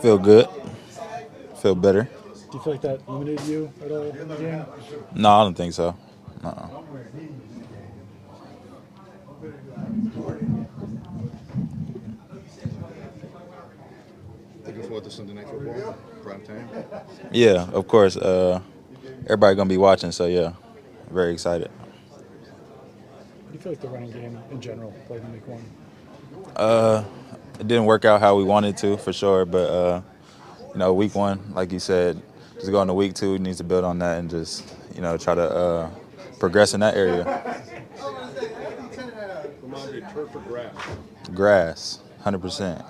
Feel good. Feel better. Do you feel like that limited you at all in the game? No, I don't think so. uh Looking forward to Sunday night football, prime time. Yeah, of course. Uh, everybody gonna be watching, so yeah, very excited. How do you feel like the running game in general played in week one? Uh, it didn't work out how we wanted to, for sure. But uh, you know, week one, like you said, just going to week two, needs to build on that and just you know try to uh, progress in that area. Rhamondre, turf or grass? Grass, hundred percent.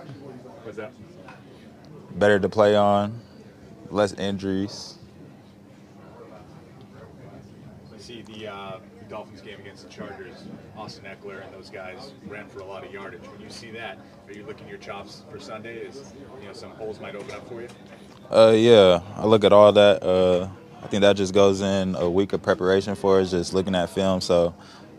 Better to play on, less injuries. I see the, uh, the Dolphins game against the Chargers. Austin Ekeler and those guys ran for a lot of yardage. When you see that, are you licking your chops for Sunday? Is you know some holes might open up for you? Uh, yeah, I look at all that. Uh, I think that just goes in a week of preparation for us, just looking at film. So,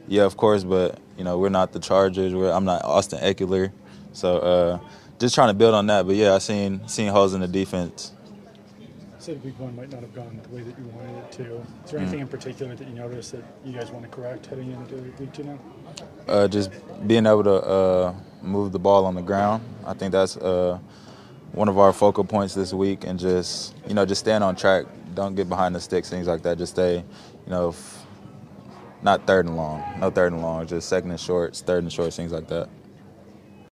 yeah, of course, but you know, we're not the Chargers. We're, I'm not Austin Ekeler, so uh, just trying to build on that. But yeah, I seen seen holes in the defense. You said week one might not have gone the way that you wanted it to. Is there anything in particular that you noticed that you guys want to correct heading into week two now? Uh, just being able to uh, move the ball on the ground. I think that's uh, one of our focal points this week, and just you know, just stand on track. Don't get behind the sticks, things like that. Just stay, you know, f- not third and long, no third and long, just second and shorts, third and shorts, things like that.